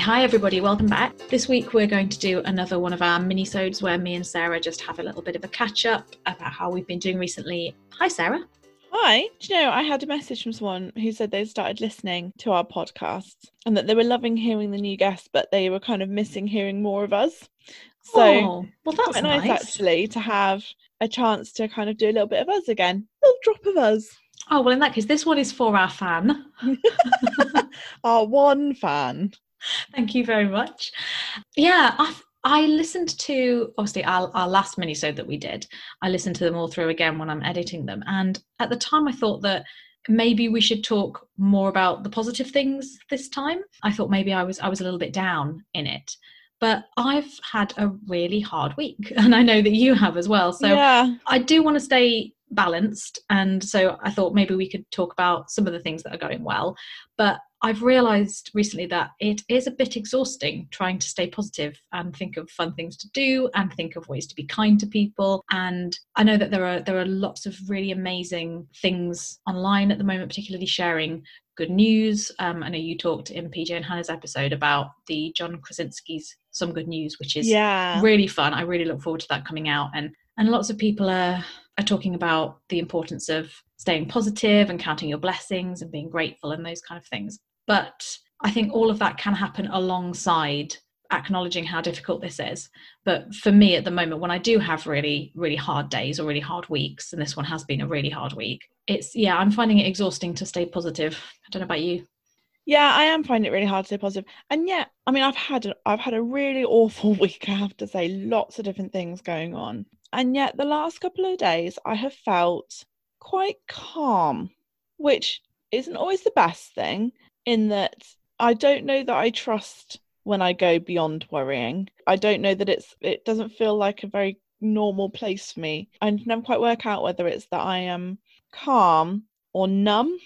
Hi everybody, welcome back. This week we're going to do another one of our mini-sodes where me and Sarah just have a little bit of a catch up about how we've been doing recently. Hi Sarah. Hi. Do you know, I had a message from someone who said they started listening to our podcast and that they were loving hearing the new guests, but they were kind of missing hearing more of us. So, oh, well, that's quite nice. nice actually to have a chance to kind of do a little bit of us again, a little drop of us. Oh, well, in that case, this one is for our fan. Our one fan. Thank you very much. Yeah, I, I listened to obviously our, our last mini-sode that we did. I listened to them all through again when I'm editing them. And at the time, I thought that maybe we should talk more about the positive things this time. I thought maybe I was I was a little bit down in it. But I've had a really hard week, and I know that you have as well. So yeah. I do want to stay balanced. And so I thought maybe we could talk about some of the things that are going well. But I've realized recently that it is a bit exhausting trying to stay positive and think of fun things to do and think of ways to be kind to people. And I know that there are there are lots of really amazing things online at the moment, particularly sharing good news. Um, I know you talked in PJ and Hannah's episode about the John Krasinski's Some Good News, which is Yeah. really fun. I really look forward to that coming out. And and lots of people are are talking about the importance of staying positive and counting your blessings and being grateful and those kind of things. But I think all of that can happen alongside acknowledging how difficult this is. But for me at the moment, when I do have really, really hard days or really hard weeks, and this one has been a really hard week, it's yeah, I'm finding it exhausting to stay positive. I don't know about you. Yeah, I am finding it really hard to stay positive. And yet, I mean, I've had a, I've had a really awful week, I have to say, lots of different things going on. And yet the last couple of days I have felt quite calm, which isn't always the best thing in that I don't know that I trust when I go beyond worrying. I don't know that it's it doesn't feel like a very normal place for me. I never quite work out whether it's that I am calm or numb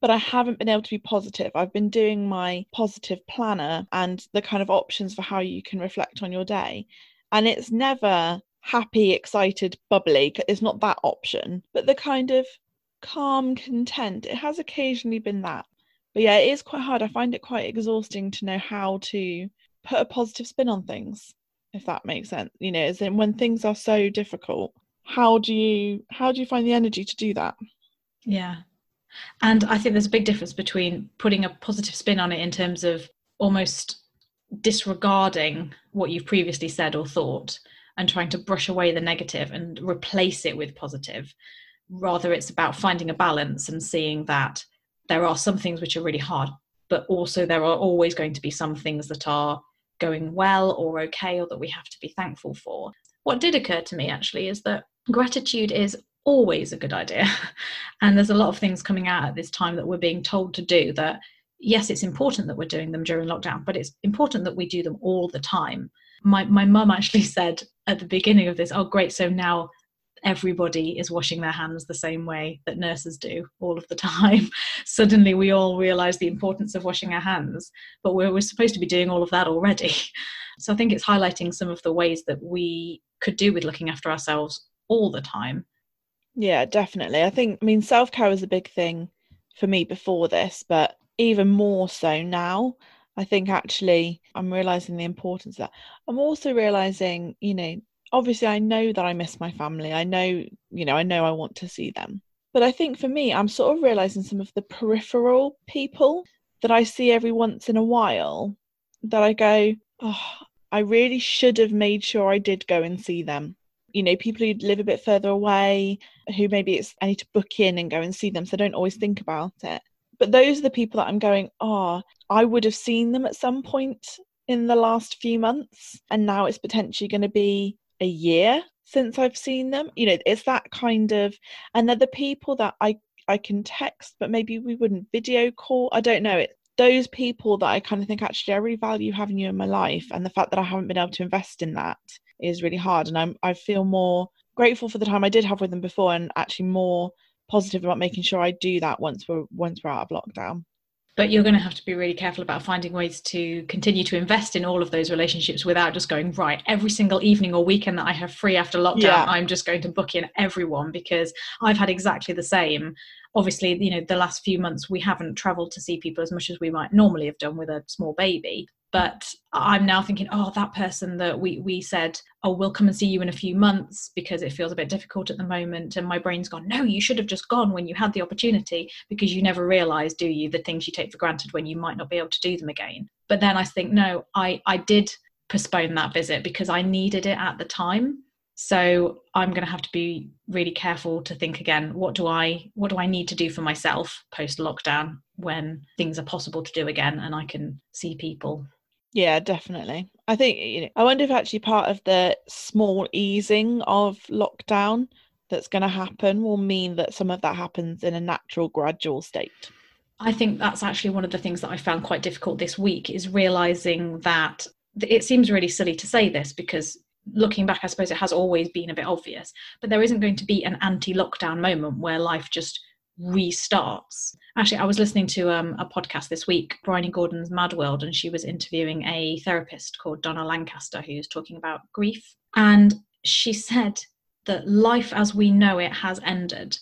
but I haven't been able to be positive. I've been doing my positive planner and the kind of options for how you can reflect on your day. And it's never happy, excited, bubbly. It's not that option, but the kind of calm, content. It has occasionally been that. But yeah, it is quite hard. I find it quite exhausting to know how to put a positive spin on things, if that makes sense. You know, as in when things are so difficult, how do you how do you find the energy to do that? Yeah. And I think there's a big difference between putting a positive spin on it in terms of almost disregarding what you've previously said or thought and trying to brush away the negative and replace it with positive. Rather, it's about finding a balance and seeing that there are some things which are really hard, but also there are always going to be some things that are going well or okay or that we have to be thankful for. What did occur to me actually is that gratitude is always a good idea. and there's a lot of things coming out at this time that we're being told to do that, yes, it's important that we're doing them during lockdown, but it's important that we do them all the time. My, my mum actually said at the beginning of this, oh, great, so now everybody is washing their hands the same way that nurses do all of the time. Suddenly we all realize the importance of washing our hands, but we're, we're supposed to be doing all of that already. So I think it's highlighting some of the ways that we could do with looking after ourselves all the time Yeah, definitely. I think, I mean, self care was a big thing for me before this, but even more so now. I think actually I'm realizing the importance of that. I'm also realizing, you know, obviously I know that I miss my family. I know, you know, I know I want to see them. But I think for me, I'm sort of realizing some of the peripheral people that I see every once in a while that I go, oh, I really should have made sure I did go and see them you know people who live a bit further away who maybe it's i need to book in and go and see them so i don't always think about it but those are the people that i'm going oh i would have seen them at some point in the last few months and now it's potentially going to be a year since i've seen them. You know it's that kind of and they're the people that i i can text but maybe we wouldn't video call. I don't know. It those people that i kind of think actually i really value having you in my life and the fact that i haven't been able to invest in that is really hard and I'm I feel more grateful for the time I did have with them before and actually more positive about making sure I do that once we're once we're out of lockdown. But you're going to have to be really careful about finding ways to continue to invest in all of those relationships without just going, right, every single evening or weekend that I have free after lockdown, Yeah. I'm just going to book in everyone because I've had exactly the same. Obviously, you know, the last few months we haven't traveled to see people as much as we might normally have done with a small baby. But i'm now thinking oh that person that we we said oh we'll come and see you in a few months because it feels a bit difficult at the moment. And my brain's gone no you should have just gone when you had the opportunity because you never realize do you the things you take for granted when you might not be able to do them again. But then i think no i i did postpone that visit because i needed it at the time. So i'm going to have to be really careful to think again what do i what do i need to do for myself post lockdown when things are possible to do again and i can see people yeah, definitely. I think you know, I wonder if actually part of the small easing of lockdown that's going to happen will mean that some of that happens in a natural gradual state. I think that's actually one of the things that I found quite difficult this week is realizing that it seems really silly to say this because looking back, I suppose it has always been a bit obvious, but there isn't going to be an anti lockdown moment where life just restarts. Actually, I was listening to um, a podcast this week, Bryony Gordon's Mad World, and she was interviewing a therapist called Donna Lancaster who's talking about grief. And she said that life as we know it has ended.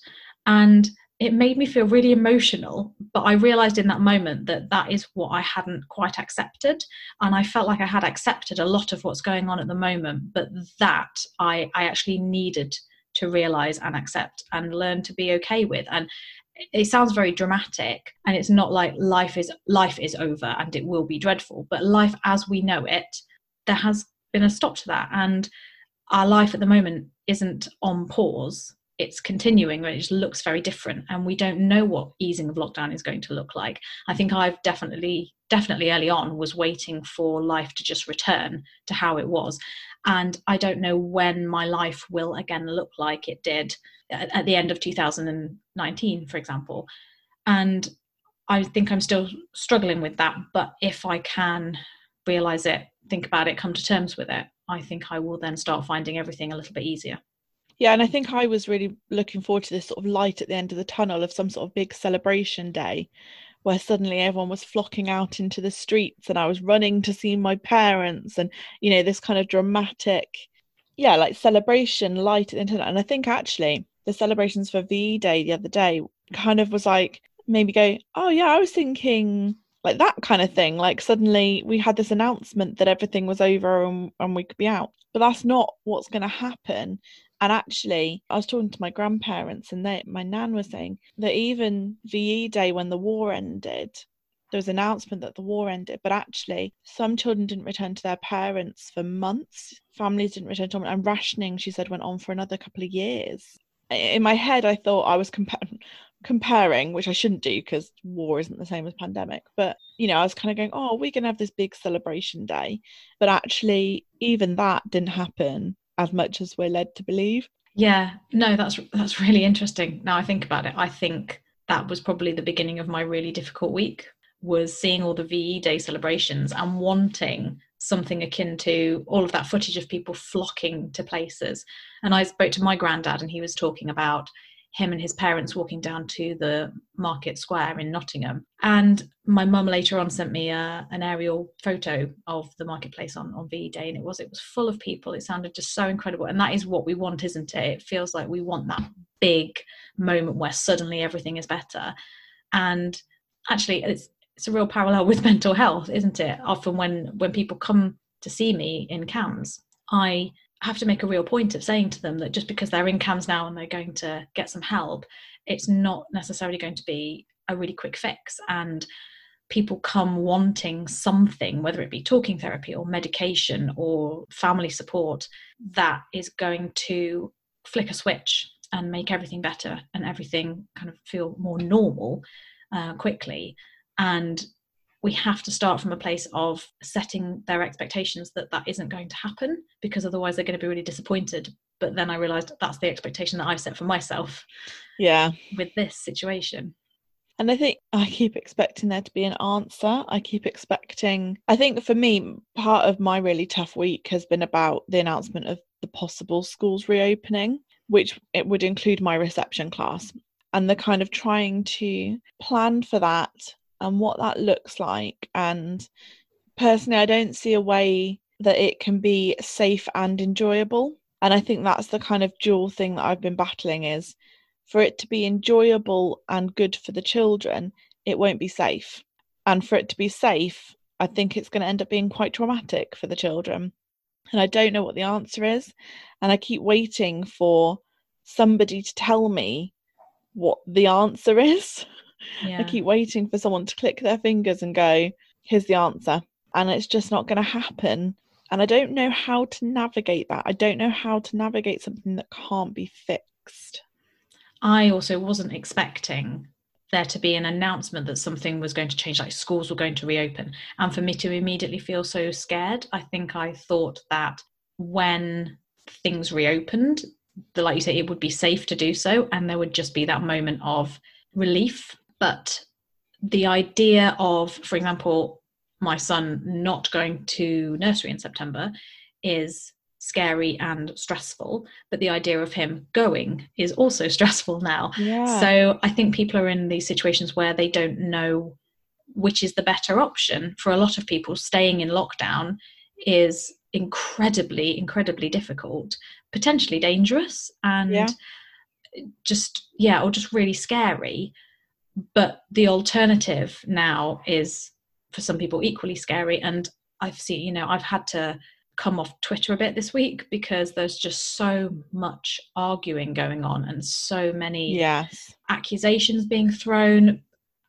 And it made me feel really emotional, but I realized in that moment that that is what I hadn't quite accepted. And I felt like I had accepted a lot of what's going on at the moment, but that I, I actually needed to realize and accept and learn to be okay with. And it sounds very dramatic and it's not like life is life is over and it will be dreadful but life as we know it there has been a stop to that. And our life at the moment isn't on pause. It's continuing but it just looks very different and we don't know what easing of lockdown is going to look like. I think i've definitely definitely early on was waiting for life to just return to how it was and I don't know when my life will again look like it did at, at the end of 2019, for example. And I think I'm still struggling with that. But if I can realize it, think about it, come to terms with it, I think I will then start finding everything a little bit easier. Yeah, and I think I was really looking forward to this sort of light at the end of the tunnel of some sort of big celebration day where suddenly everyone was flocking out into the streets and I was running to see my parents and you know this kind of dramatic yeah like celebration light at the internet. And I think actually the celebrations for VE Day the other day kind of was like maybe go oh yeah I was thinking like that kind of thing. Like suddenly we had this announcement that everything was over and, and we could be out. But that's not what's going to happen and actually, I was talking to my grandparents, and they, my nan was saying that even VE Day, when the war ended, there was an announcement that the war ended, but actually, some children didn't return to their parents for months. Families didn't return to them, and rationing, she said, went on for another couple of years. In my head, I thought I was compa- comparing, which I shouldn't do because war isn't the same as pandemic. But you know, I was kind of going, "Oh, we're going to have this big celebration day," but actually, even that didn't happen as much as we're led to believe. Yeah, no, that's that's really interesting. Now I think about it, I think that was probably the beginning of my really difficult week was seeing all the VE Day celebrations and wanting something akin to all of that footage of people flocking to places. And I spoke to my granddad, and he was talking about him and his parents walking down to the market square in Nottingham. And my mum later on sent me a, uh, an aerial photo of the marketplace on, on VE Day, and it was it was full of people. It sounded just so incredible, and that is what we want, isn't it? It feels like we want that big moment where suddenly everything is better. And actually, it's it's a real parallel with mental health, isn't it? Often when when people come to see me in CAMHS, I have to make a real point of saying to them that just because they're in CAMHS now and they're going to get some help, it's not necessarily going to be a really quick fix. And people come wanting something, whether it be talking therapy or medication or family support, that is going to flick a switch and make everything better and everything kind of feel more normal uh, quickly. And we have to start from a place of setting their expectations that that isn't going to happen because otherwise they're going to be really disappointed. But then i realized that's the expectation that i've set for myself yeah. with this situation. And i think i keep expecting there to be an answer. I keep expecting i think for me part of my really tough week has been about the announcement of the possible schools reopening which it would include my reception class. And the kind of trying to plan for that and what that looks like. And personally, I don't see a way that it can be safe and enjoyable. And I think that's the kind of dual thing that I've been battling is for it to be enjoyable and good for the children, it won't be safe. And for it to be safe, I think it's going to end up being quite traumatic for the children. And I don't know what the answer is. And I keep waiting for somebody to tell me what the answer is. Yeah. I keep waiting for someone to click their fingers and go, here's the answer. And it's just not going to happen. And I don't know how to navigate that. I don't know how to navigate something that can't be fixed. I also wasn't expecting there to be an announcement that something was going to change, like schools were going to reopen. And for me to immediately feel so scared, I think I thought that when things reopened, the, like you say, it would be safe to do so. And there would just be that moment of relief. But the idea of, for example, my son not going to nursery in September is scary and stressful but the idea of him going is also stressful now yeah. so i think people are in these situations where they don't know which is the better option for a lot of people staying in lockdown is incredibly incredibly difficult potentially dangerous and yeah. just yeah or just really scary but the alternative now is for some people equally scary. And i've seen you know i've had to come off twitter a bit this week because there's just so much arguing going on and so many yes. accusations being thrown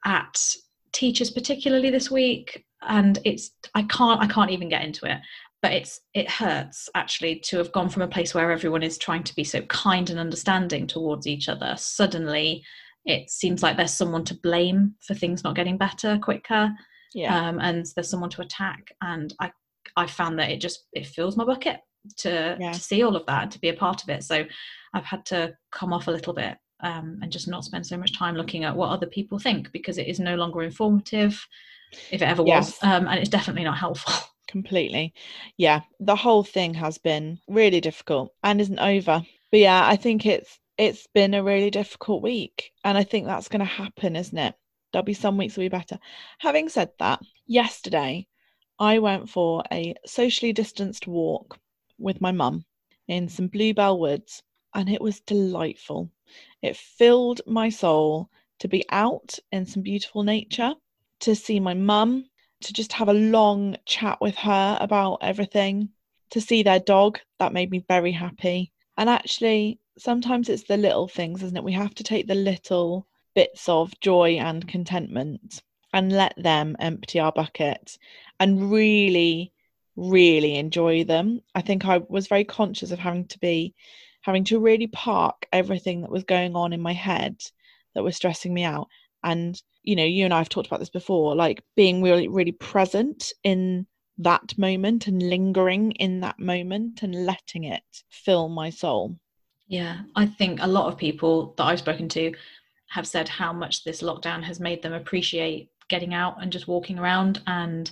at teachers particularly this week. And it's i can't i can't even get into it but it's it hurts actually to have gone from a place where everyone is trying to be so kind and understanding towards each other. Suddenly it seems like there's someone to blame for things not getting better quicker yeah. Um, and there's someone to attack and i i found that it just it fills my bucket to yeah. to see all of that to be a part of it so i've had to come off a little bit um, and just not spend so much time looking at what other people think because it is no longer informative if it ever yes. was um, and it's definitely not helpful completely yeah the whole thing has been really difficult and isn't over but yeah i think it's it's been a really difficult week and i think that's going to happen isn't it? There'll be some weeks will be better. Having said that yesterday i went for a socially distanced walk with my mum in some bluebell woods and it was delightful. It filled my soul to be out in some beautiful nature to see my mum to just have a long chat with her about everything, to see their dog, that made me very happy. And actually, sometimes it's the little things, isn't it? We have to take the little bits of joy and contentment and let them empty our bucket and really, really enjoy them. I think I was very conscious of having to be, having to really park everything that was going on in my head that was stressing me out and you know you and i've talked about this before like being really really present in that moment and lingering in that moment and letting it fill my soul yeah i think a lot of people that i've spoken to have said how much this lockdown has made them appreciate getting out and just walking around and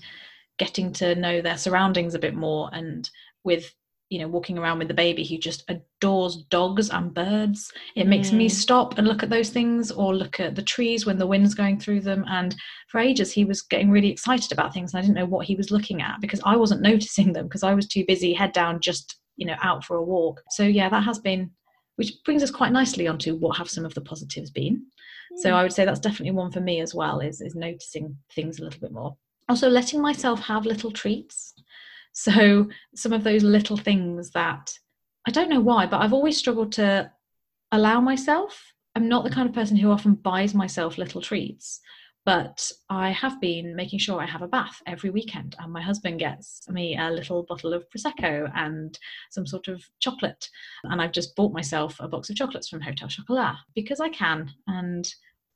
getting to know their surroundings a bit more. And with you know walking around with the baby who just adores dogs and birds it makes mm. me stop and look at those things or look at the trees when the wind's going through them. And for ages he was getting really excited about things and i didn't know what he was looking at because i wasn't noticing them because i was too busy head down just you know out for a walk. So yeah that has been which brings us quite nicely onto what have some of the positives been mm. so i would say that's definitely one for me as well is is noticing things a little bit more also letting myself have little treats so some of those little things that I don't know why, but I've always struggled to allow myself. I'm not the kind of person who often buys myself little treats, but I have been making sure I have a bath every weekend, and my husband gets me a little bottle of prosecco and some sort of chocolate, and I've just bought myself a box of chocolates from Hotel Chocolat because I can, and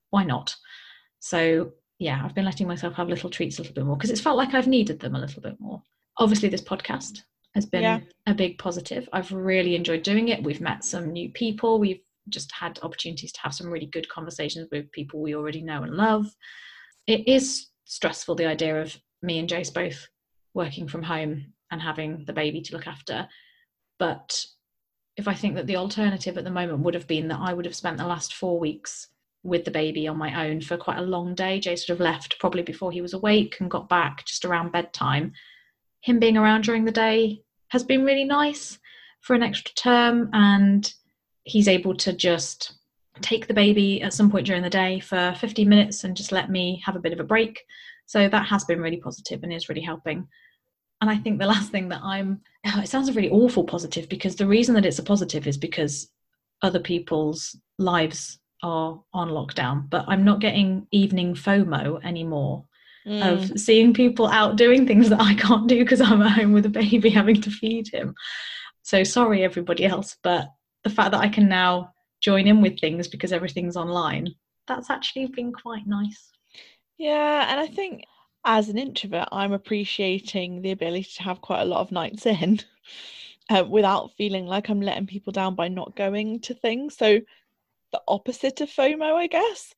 why not? So yeah, I've been letting myself have little treats a little bit more because it's felt like I've needed them a little bit more obviously this podcast has been yeah. a big positive. I've really enjoyed doing it. We've met some new people. We've just had opportunities to have some really good conversations with people we already know and love. It is stressful the idea of me and Jace both working from home and having the baby to look after. But if I think that the alternative at the moment would have been that I would have spent the last four weeks with the baby on my own for quite a long day. Jace would have left probably before he was awake and got back just around bedtime him being around during the day has been really nice for an extra term and he's able to just take the baby at some point during the day for 15 minutes and just let me have a bit of a break. So that has been really positive and is really helping. And I think the last thing that I'm, it sounds a really awful positive because the reason that it's a positive is because other people's lives are on lockdown, but I'm not getting evening FOMO anymore mm. of seeing people out doing things that I can't do because I'm at home with a baby having to feed him. So sorry, everybody else, but the fact that I can now join in with things because everything's online, that's actually been quite nice. Yeah, and I think as an introvert, I'm appreciating the ability to have quite a lot of nights in uh, without feeling like I'm letting people down by not going to things. So, the opposite of FOMO, I guess.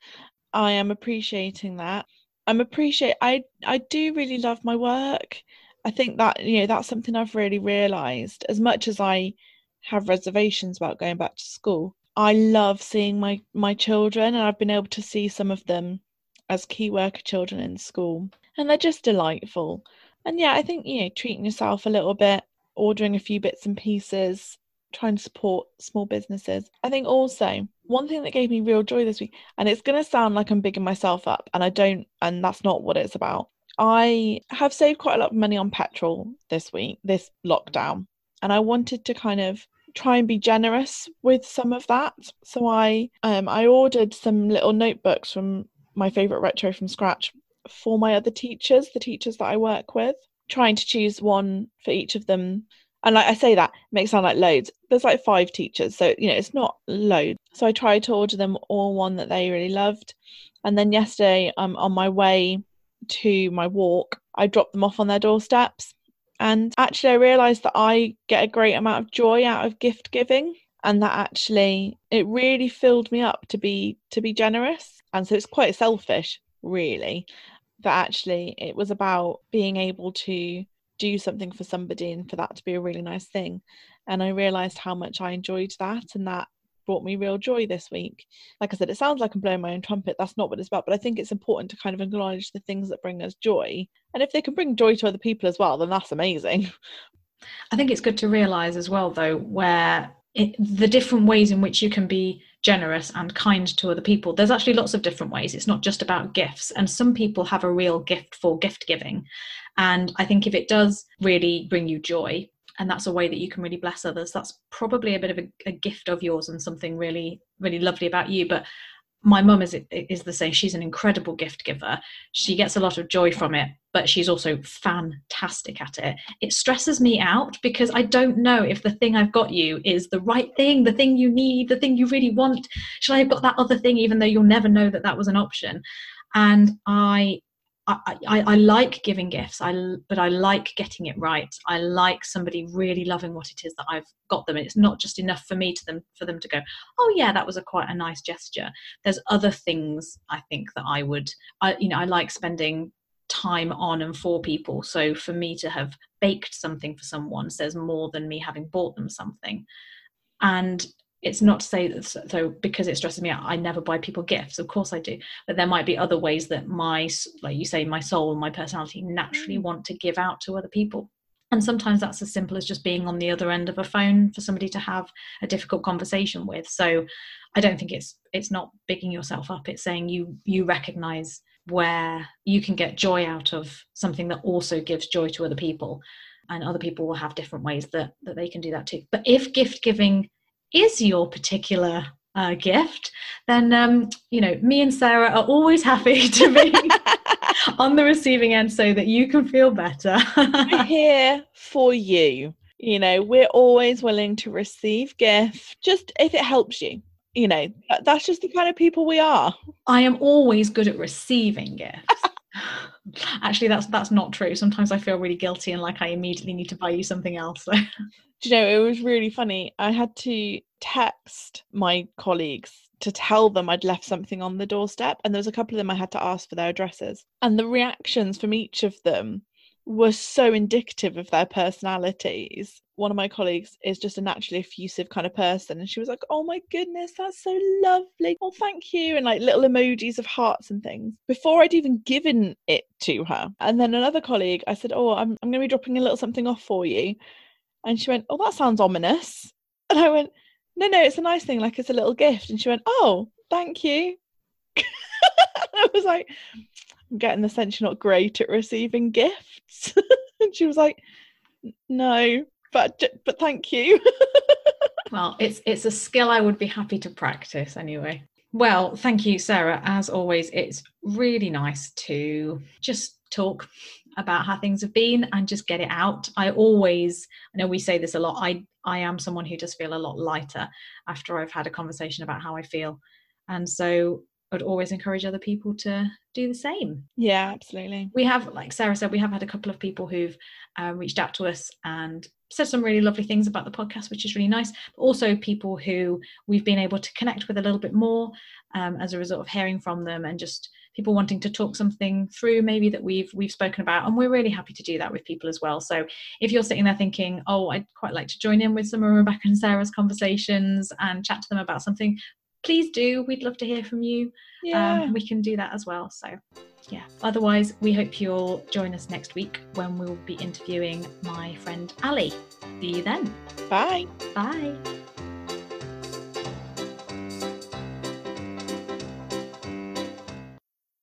I am appreciating that. I'm appreciate I I do really love my work. I think that you know that's something I've really realized as much as I have reservations about going back to school. I love seeing my my children and I've been able to see some of them as key worker children in school and they're just delightful. And yeah, I think you know treating yourself a little bit, ordering a few bits and pieces, trying to support small businesses. I think also one thing that gave me real joy this week, and it's going to sound like I'm bigging myself up, and I don't, and that's not what it's about. I have saved quite a lot of money on petrol this week, this lockdown, and I wanted to kind of try and be generous with some of that. So I um I ordered some little notebooks from my favorite retro from scratch for my other teachers, the teachers that I work with, trying to choose one for each of them. And like I say that makes sound like loads. There's like five teachers, so you know it's not loads. So I tried to order them all one that they really loved. And then yesterday, um, on my way to my walk, I dropped them off on their doorsteps. And actually, I realised that I get a great amount of joy out of gift giving, and that actually it really filled me up to be to be generous. And so it's quite selfish, really, that actually it was about being able to do something for somebody and for that to be a really nice thing. And I realized how much I enjoyed that and that brought me real joy this week. Like I said, it sounds like I'm blowing my own trumpet. That's not what it's about. But I think it's important to kind of acknowledge the things that bring us joy. And if they can bring joy to other people as well, then that's amazing. I think it's good to realize as well, though, where it, the different ways in which you can be generous and kind to other people there's actually lots of different ways it's not just about gifts and some people have a real gift for gift giving and i think if it does really bring you joy and that's a way that you can really bless others that's probably a bit of a, a gift of yours and something really really lovely about you but my mum is is the same. She's an incredible gift giver. She gets a lot of joy from it, but she's also fantastic at it. It stresses me out because I don't know if the thing I've got you is the right thing, the thing you need, the thing you really want. Should I have got that other thing, even though you'll never know that that was an option? And I I, I, I, like giving gifts, I, but I like getting it right. I like somebody really loving what it is that I've got them. It's not just enough for me to them for them to go, oh yeah, that was a quite a nice gesture. There's other things I think that I would, I you know, I like spending time on and for people. So for me to have baked something for someone says more than me having bought them something. And it's not to say that so because it stresses me out i never buy people gifts. Of course i do. But there might be other ways that my like you say my soul and my personality naturally mm. want to give out to other people. And sometimes that's as simple as just being on the other end of a phone for somebody to have a difficult conversation with. So i don't think it's it's not bigging yourself up. It's saying you you recognize where you can get joy out of something that also gives joy to other people. And other people will have different ways that that they can do that too. But if gift giving is your particular uh, gift, then um, you know me and Sarah are always happy to be on the receiving end so that you can feel better. we're here for you. You know, we're always willing to receive gifts, just if it helps you. You know, that's just the kind of people we are. I am always good at receiving gifts. Actually, that's that's not true. Sometimes I feel really guilty and like I immediately need to buy you something else. Do you know, it was really funny. I had to text my colleagues to tell them I'd left something on the doorstep, and there was a couple of them I had to ask for their addresses. And the reactions from each of them were so indicative of their personalities. One of my colleagues is just a naturally effusive kind of person, and she was like, Oh my goodness, that's so lovely. Oh, thank you. And like little emojis of hearts and things before I'd even given it to her. And then another colleague, I said, Oh, I'm, I'm going to be dropping a little something off for you. And she went, Oh, that sounds ominous. And I went, no, no, it's a nice thing. Like it's a little gift. And she went, oh, thank you. I was like, I'm getting the sense you're not great at receiving gifts. and she was like, no, but but thank you. well, it's it's a skill I would be happy to practice anyway. Well, thank you, Sarah. As always, it's really nice to just talk about how things have been and just get it out. I always, I know we say this a lot, I, I am someone who does feel a lot lighter after I've had a conversation about how I feel. And so I'd always encourage other people to do the same. Yeah, absolutely. We have, like Sarah said, we have had a couple of people who've uh, reached out to us and said some really lovely things about the podcast, which is really nice. But also people who we've been able to connect with a little bit more um, as a result of hearing from them and just people wanting to talk something through maybe that we've we've spoken about and we're really happy to do that with people as well so if you're sitting there thinking oh i'd quite like to join in with some of rebecca and sarah's conversations and chat to them about something please do we'd love to hear from you. Yeah. Um, we can do that as well so yeah. Otherwise we hope you'll join us next week when we'll be interviewing my friend ali. See you then. Bye. Bye